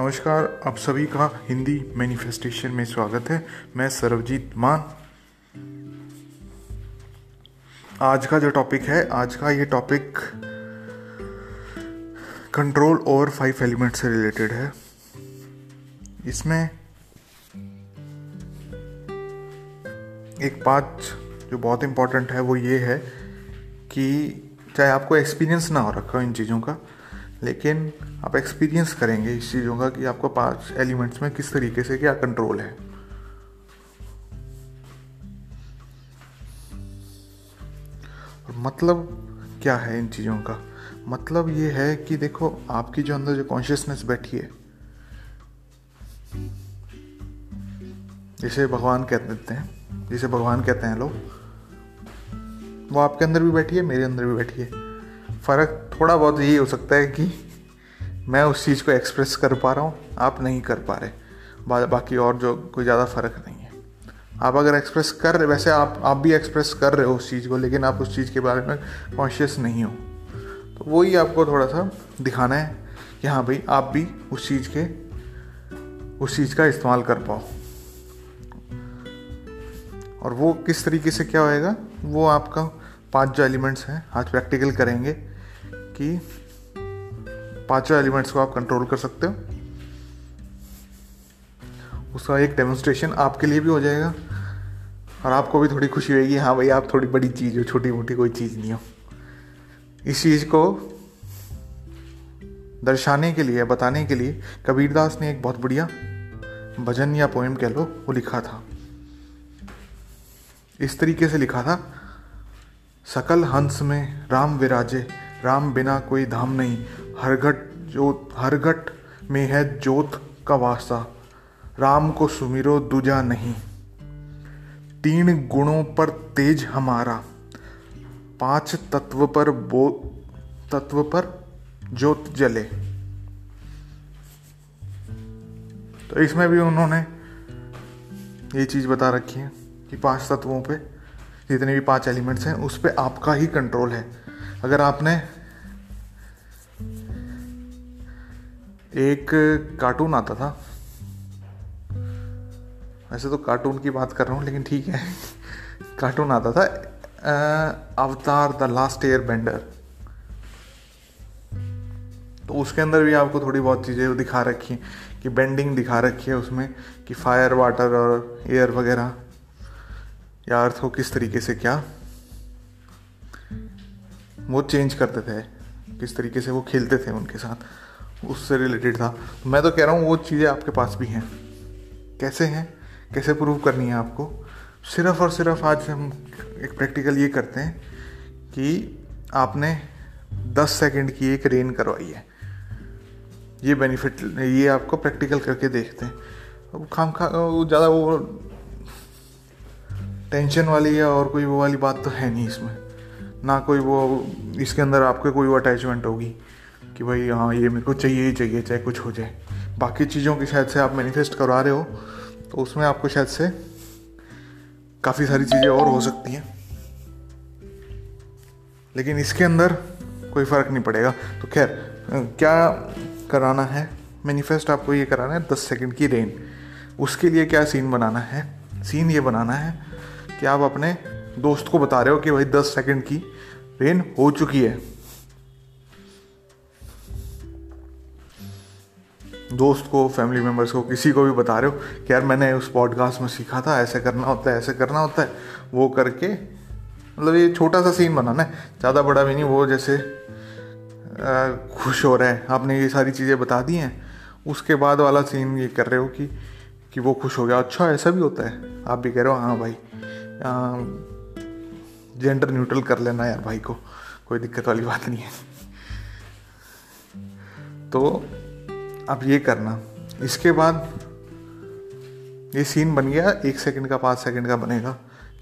नमस्कार, आप सभी का हिंदी मैनिफेस्टेशन में स्वागत है। मैं सरवजीत मान। आज का जो टॉपिक है, आज का ये topic control over five element से रिलेटेड है। इसमें एक बात जो बहुत इंपॉर्टेंट है, वो ये है कि चाहे आपको एक्सपीरियंस ना हो रखा हो इन चीज़ों का लेकिन आप एक्सपीरियंस करेंगे इस चीज़ों का कि आपको पाँच एलिमेंट्स में किस तरीके से क्या कंट्रोल है। और मतलब क्या है इन चीज़ों का? मतलब ये है कि देखो, आपकी जो अंदर जो कॉन्शियसनेस बैठी है, जिसे भगवान कह देते हैं, जिसे भगवान कहते हैं लोग, वो आपके अंदर भी बैठी है, मेरे अंदर भी बैठी है। फ़र्क थोड़ा बहुत यही हो सकता है कि मैं उस चीज़ को एक्सप्रेस कर पा रहा हूँ आप नहीं कर पा रहे। बा, बाकी और जो कोई ज़्यादा फ़र्क नहीं है। आप अगर एक्सप्रेस कर रहे वैसे आप आप भी एक्सप्रेस कर रहे हो उस चीज़ को लेकिन आप उस चीज़ के बारे में कॉन्शियस नहीं हो। तो वही आपको थोड़ा सा दिखाना है कि हाँ भाई आप भी उस चीज़ के उस चीज़ का इस्तेमाल कर पाओ। और वो किस तरीके से क्या होएगा वो आपका पाँच जो एलिमेंट्स हैं आज प्रैक्टिकल करेंगे। कि पाँचों एलिमेंट्स को आप कंट्रोल कर सकते हो। उसका एक डेमोन्स्ट्रेशन आपके लिए भी हो जाएगा। और आपको भी थोड़ी खुशी होगी हाँ भाई, आप थोड़ी बड़ी चीज़ हो छोटी मोटी कोई चीज़ नहीं हो। इस चीज़ को दर्शाने के लिए, बताने के लिए, कबीरदास ने एक बहुत बढ़िया भजन या पोएम कह लो, वो लिखा था। इस तरीके से लिखा था, सकल हंस में राम विराजे राम बिना कोई धाम नहीं। हर हरघट जोत हरघट में है जोत का वासा। राम को सुमिरो दूजा नहीं। तीन गुणों पर तेज हमारा। पाँच तत्व पर बो, तत्व पर ज्योत जले। तो इसमें भी उन्होंने ये चीज़ बता रखी है कि पाँच तत्वों पे जितने भी पाँच एलिमेंट्स हैं, उस पर आपका ही कंट्रोल है। अगर आपने एक कार्टून आता था। वैसे तो कार्टून की बात कर रहा हूँ, लेकिन ठीक है। कार्टून आता था अवतार द लास्ट एयर बेंडर तो उसके अंदर भी आपको थोड़ी बहुत चीज़ें दिखा रखी कि बेंडिंग दिखा रखी है उसमें, कि फायर, वाटर और एयर वगैरह। या अर्थ को किस तरीके से क्या। वो चेंज करते थे, किस तरीके से वो खेलते थे उनके साथ। उससे रिलेटेड था। मैं तो कह रहा हूँ, वो चीज़ें आपके पास भी हैं। कैसे हैं? कैसे प्रूव करनी है आपको? सिर्फ़ और सिर्फ़ आज हम एक प्रैक्टिकल ये करते हैं कि आपने 10 सेकंड की एक रेन करवाई है। ये बेनिफिट ये आपको प्रैक्टिकल करके देखते हैं। अब खाम खा ज़्यादा वो टेंशन वाली या और कोई वो वाली बात तो है नहीं इसमें। ना कोई वो, इसके अंदर आपके कोई वो अटैचमेंट होगी। कि भाई हाँ ये मेरे को चाहिए ही चाहिए, चाहे कुछ हो जाए। बाकी चीज़ों की शायद से आप मैनिफेस्ट करवा रहे हो तो उसमें आपको शायद से काफ़ी सारी चीज़ें और हो सकती हैं। लेकिन इसके अंदर कोई फ़र्क नहीं पड़ेगा। तो खैर क्या कराना है? मैनिफेस्ट आपको ये कराना है, दस सेकंड की रेन उसके लिए क्या सीन बनाना है? सीन ये बनाना है कि आप अपने दोस्त को बता रहे हो कि भाई, दस सेकंड की रेन हो चुकी है। दोस्त को फैमिली मेंबर्स को, किसी को भी बता रहे हो कि यार मैंने उस पॉडकास्ट में सीखा था, ऐसे करना होता है, ऐसे करना होता है, वो करके मतलब ये छोटा सा सीन बनाना है। ज़्यादा बड़ा भी नहीं, वो जैसे खुश हो रहे हैं, आपने ये सारी चीज़ें बता दी हैं। उसके बाद वाला सीन ये कर रहे हो कि कि वो खुश हो गया। अच्छा ऐसा भी होता है। आप भी कह रहे हो हाँ भाई जेंडर न्यूट्रल कर लेना यार भाई को, कोई दिक्कत वाली बात नहीं है। तो अब ये करना। इसके बाद ये सीन बन गया, एक सेकंड का, पाँच सेकंड का बनेगा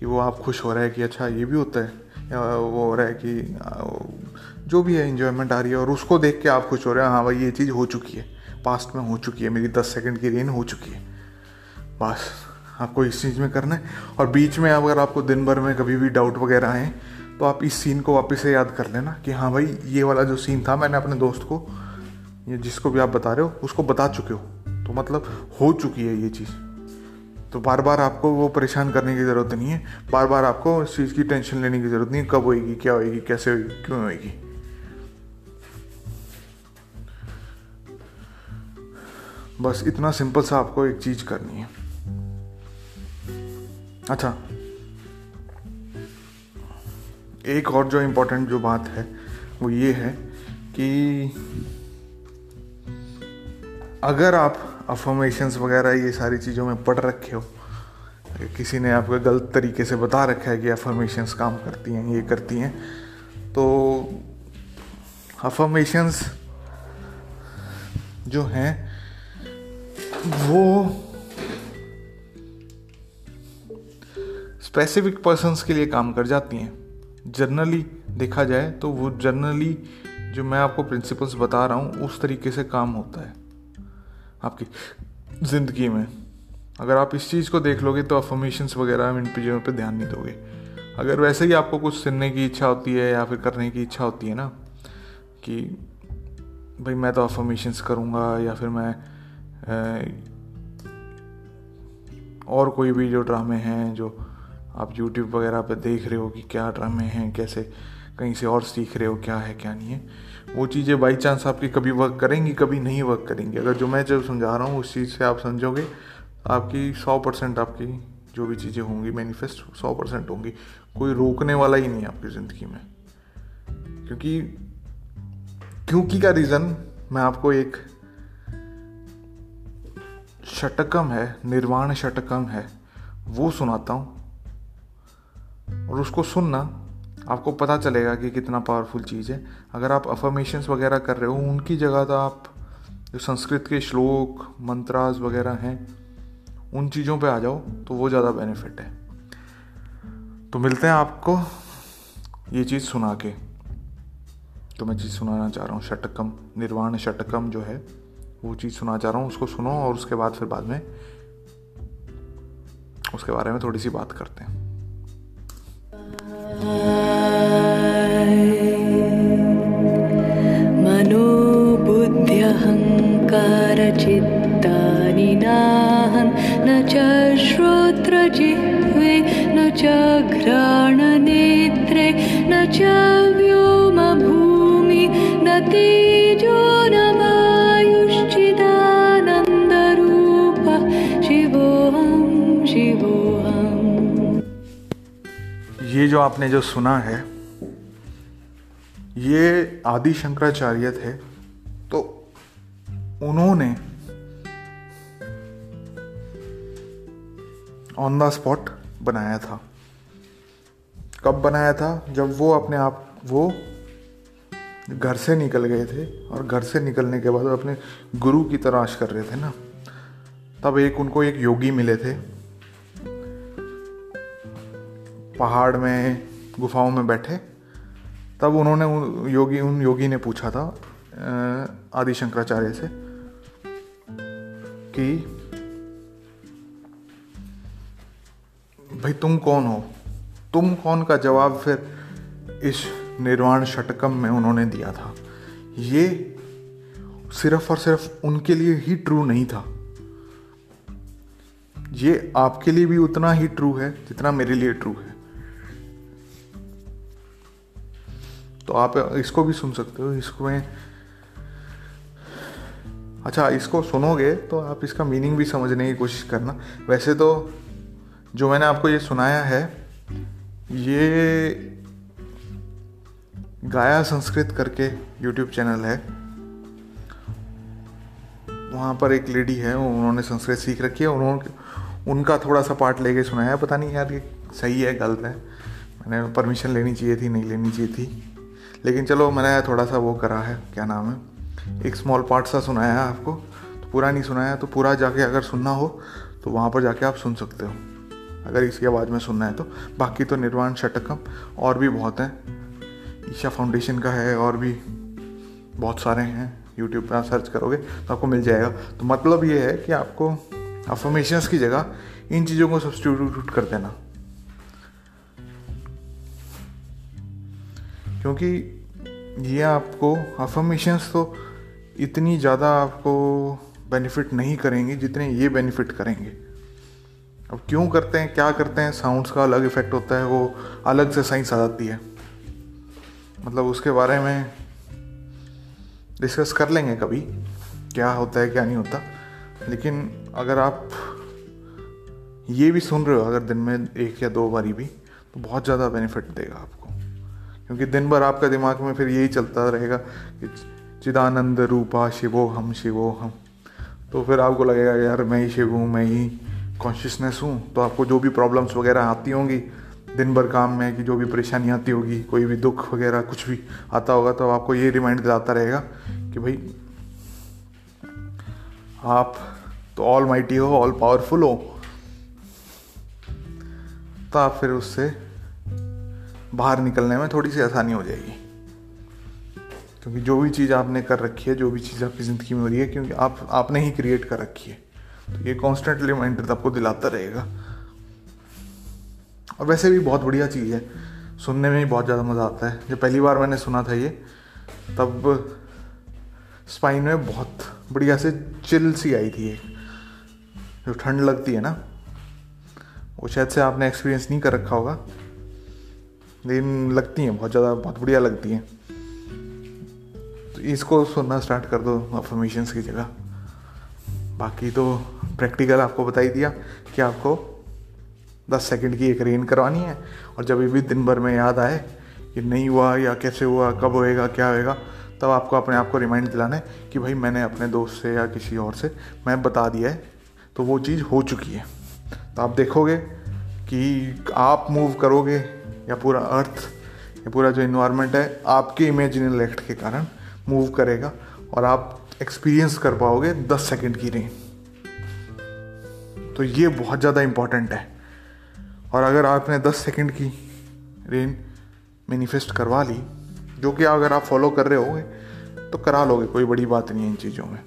कि वो आप खुश हो रहे हैं कि अच्छा ये भी होता है, या वो हो रहा है कि जो भी है इन्जॉयमेंट आ रही है और उसको देख के आप खुश हो रहे हैं हाँ भाई, ये चीज़ हो चुकी है। पास्ट में हो चुकी है, मेरी दस सेकंड की रेन हो चुकी है। बस, आपको इस चीज़ में करना है। और बीच में अगर आपको दिन भर में कभी भी डाउट वगैरह आए तो आप इस सीन को वापस से याद कर लेना कि हाँ भाई, ये वाला जो सीन था, मैंने अपने दोस्त को या जिसको भी आप बता रहे हो, उसको बता चुके हो। तो मतलब हो चुकी है ये चीज़। तो बार बार आपको वो परेशान करने की ज़रूरत नहीं है। बार बार आपको इस चीज़ की टेंशन लेने की ज़रूरत नहीं है, कब होएगी, क्या होएगी, कैसे होएगी, क्यों होएगी। बस इतना सिंपल सा आपको एक चीज़ करनी है। अच्छा। एक और जो इम्पोर्टेंट जो बात है, वो ये है कि अगर आप अफर्मेशंस वगैरह ये सारी चीज़ों में पढ़ रखे हो, किसी ने आपको गलत तरीके से बता रखा है कि अफर्मेशंस काम करती हैं, ये करती हैं तो अफर्मेशंस जो हैं, वो स्पेसिफिक पर्सनस के लिए काम कर जाती हैं। जनरली देखा जाए तो वो जनरली जो मैं आपको प्रिंसिपल्स बता रहा हूँ, उस तरीके से काम होता है। आपकी ज़िंदगी में। अगर आप इस चीज़ को देख लोगे तो अफर्मेशंस वगैरह इन चीज़ों पर ध्यान नहीं दोगे। अगर वैसे ही आपको कुछ सुनने की इच्छा होती है या फिर करने की इच्छा होती है ना, कि भाई मैं तो अफर्मेशंस करूँगा या फिर मैं और कोई भी जो ड्रामे हैं, जो आप यूट्यूब वगैरह पर देख रहे हो कि क्या ड्रामे हैं, कैसे कहीं से और सीख रहे हो, क्या है, क्या नहीं है वो चीज़ें बाई चांस आपकी कभी वर्क करेंगी, कभी नहीं वर्क करेंगी। अगर जो मैं जब समझा रहा हूँ, उस चीज़ से आप समझोगे, आपकी सौ परसेंट आपकी जो भी चीज़ें होंगी मैनिफेस्ट सौ परसेंट होंगी। कोई रोकने वाला ही नहीं है आपकी ज़िंदगी में। क्योंकि क्योंकि का रीज़न मैं आपको एक शटकम है, निर्वाण शटकम है, वो सुनाता हूँ। और उसको सुनना आपको पता चलेगा कि कितना पावरफुल चीज़ है। अगर आप अफर्मेशंस वगैरह कर रहे हो, उनकी जगह तो आप जो संस्कृत के श्लोक, मंत्रास वगैरह हैं, उन चीज़ों पे आ जाओ तो वो ज़्यादा बेनिफिट है। तो मिलते हैं आपको ये चीज़ सुना के। तो मैं चीज़ सुनाना चाह रहा हूँ शटकम निर्वाण शटकम जो है, वो चीज़ सुना चाह रहा हूँ, उसको सुनो और उसके बाद फिर बाद में, उसके बारे में थोड़ी सी बात करते हैं। ये जो आपने जो सुना है, ये आदि शंकराचार्य थे तो उन्होंने ऑन द स्पॉट बनाया था। कब बनाया था? जब वो अपने आप, वो घर से निकल गए थे और घर से निकलने के बाद अपने गुरु की तलाश कर रहे थे ना, तब एक उनको एक योगी मिले थे। पहाड़ में, गुफाओं में बैठे। तब उन्होंने उन योगी उन योगी ने पूछा था आदि शंकराचार्य से, कि भाई तुम कौन हो? तुम कौन का जवाब फिर इस निर्वाण षटकम में उन्होंने दिया था? ये सिर्फ़ और सिर्फ़ उनके लिए ही ट्रू नहीं था। ये आपके लिए भी उतना ही ट्रू है, जितना मेरे लिए ट्रू है। तो आप इसको भी सुन सकते हो, इसको में अच्छा इसको सुनोगे तो आप इसका मीनिंग भी समझने की कोशिश करना। वैसे तो जो मैंने आपको ये सुनाया है, ये गाया संस्कृत करके यूट्यूब चैनल है। वहाँ पर एक लेडी है, उन्होंने संस्कृत सीख रखी है उन्होंने उनका थोड़ा सा पार्ट लेके सुनाया है। पता नहीं यार ये सही है, गलत है। मैंने परमिशन लेनी चाहिए थी, नहीं लेनी चाहिए थी। लेकिन चलो मैंने थोड़ा सा वो करा है, क्या नाम है? एक स्मॉल पार्ट सा सुनाया है आपको। तो पूरा नहीं सुनाया तो पूरा जाके अगर सुनना हो तो वहाँ पर जाके आप सुन सकते हो। अगर इसकी आवाज़ में सुनना है तो। बाकी तो निर्वाण षटकम और भी बहुत हैं। ईशा फाउंडेशन का है और भी बहुत सारे हैं। यूट्यूब पर सर्च करोगे तो आपको मिल जाएगा। तो मतलब ये है कि आपको अफर्मेशंस की जगह इन चीज़ों को सब्सटीट्यूट कर देना। क्योंकि ये आपको अफर्मेशंस तो इतनी ज़्यादा आपको बेनिफिट नहीं करेंगे जितने ये बेनिफिट करेंगे। अब क्यों करते हैं, क्या करते हैं साउंड्स का अलग इफ़ेक्ट होता है, वो अलग से साइंस आ जाती है। मतलब उसके बारे में डिस्कस कर लेंगे कभी, क्या होता है, क्या नहीं होता। लेकिन अगर आप ये भी सुन रहे हो अगर दिन में एक या दो बारी भी तो बहुत ज़्यादा बेनिफिट देगा आपको। क्योंकि दिन भर आपका दिमाग में फिर यही चलता रहेगा कि चिदानंद रूपा शिवो हम शिवो हम। तो फिर आपको लगेगा यार मैं ही शिव हूँ, मैं ही कॉन्शियसनेस हूँ। तो आपको जो भी प्रॉब्लम्स वगैरह आती होंगी, दिन भर काम में कि जो भी परेशानी आती होगी, कोई भी दुख वगैरह कुछ भी आता होगा तो आपको ये रिमाइंड दिलाता रहेगा कि भाई, आप तो ऑल माइटी हो ऑल पावरफुल हो। तो आप फिर उससे बाहर निकलने में थोड़ी सी आसानी हो जाएगी। क्योंकि जो भी चीज़ आपने कर रखी है, जो भी चीज़ आपकी ज़िंदगी में हो रही है, क्योंकि आप, आपने ही क्रिएट कर रखी है। तो ये कॉन्स्टेंटली रिमाइंडर आपको दिलाता रहेगा। और वैसे भी बहुत बढ़िया चीज़ है। सुनने में ही बहुत ज़्यादा मज़ा आता है। जब पहली बार मैंने सुना था ये, तब स्पाइन में बहुत बढ़िया से चिल सी आई थी एक। जो ठंड लगती है ना, वो शायद से आपने एक्सपीरियंस नहीं कर रखा होगा। लेकिन लगती हैं, बहुत ज़्यादा, बहुत बढ़िया लगती हैं। तो इसको सुनना स्टार्ट कर दो अफर्मेशंस की जगह। बाकी तो प्रैक्टिकल आपको बता ही दिया कि आपको दस सेकंड की एक रेन करवानी है और जब भी दिन भर में याद आए कि नहीं हुआ या कैसे हुआ, कब होएगा, क्या होएगा, तब आपको अपने आप को रिमाइंड दिलाना है कि भाई मैंने अपने दोस्त से या किसी और से मैं बता दिया है तो वो चीज़ हो चुकी है। तो आप देखोगे कि आप मूव करोगे या पूरा अर्थ या पूरा जो इन्वायरमेंट है, आपके इमेजिनल एक्ट के कारण मूव करेगा और आप एक्सपीरियंस कर पाओगे दस सेकेंड की रेन तो ये बहुत ज़्यादा इंपॉर्टेंट है। और अगर आपने दस सेकेंड की रेन मैनिफेस्ट करवा ली, जो कि अगर आप फॉलो कर रहे होगे तो करा लोगे, कोई बड़ी बात नहीं है इन चीज़ों में।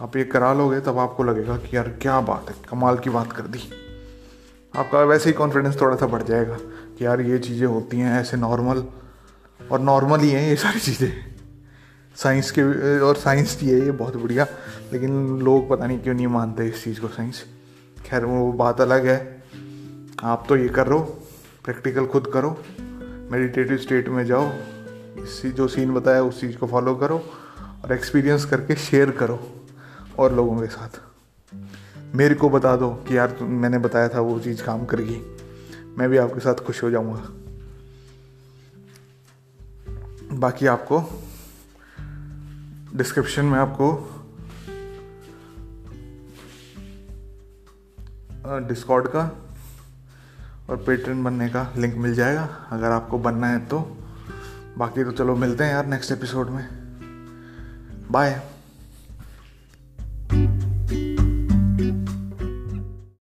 आप ये करा लोगे, तब आपको लगेगा कि यार क्या बात है, कमाल की बात कर दी। आपका वैसे ही कॉन्फिडेंस थोड़ा सा बढ़ जाएगा कि यार ये चीज़ें होती हैं ऐसे नॉर्मल और नॉर्मल ही हैं ये सारी चीज़ें। साइंस के, और साइंस की है ये बहुत बढ़िया, लेकिन लोग पता नहीं क्यों नहीं मानते इस चीज़ को साइंस खैर, वो बात अलग है। आप तो ये करो प्रैक्टिकल खुद करो मेडिटेटिव स्टेट में जाओ, इसी जो सीन बताया उस चीज़ को फॉलो करो और एक्सपीरियंस करके शेयर करो और लोगों के साथ। मेरे को बता दो कि यार मैंने बताया था वो चीज़ काम करेगी। मैं भी आपके साथ खुश हो जाऊँगा। बाकी आपको डिस्क्रिप्शन में आपको डिस्कॉर्ड का और पेट्रन बनने का लिंक मिल जाएगा। अगर आपको बनना है तो। बाकी तो चलो मिलते हैं यार नेक्स्ट एपिसोड में। बाय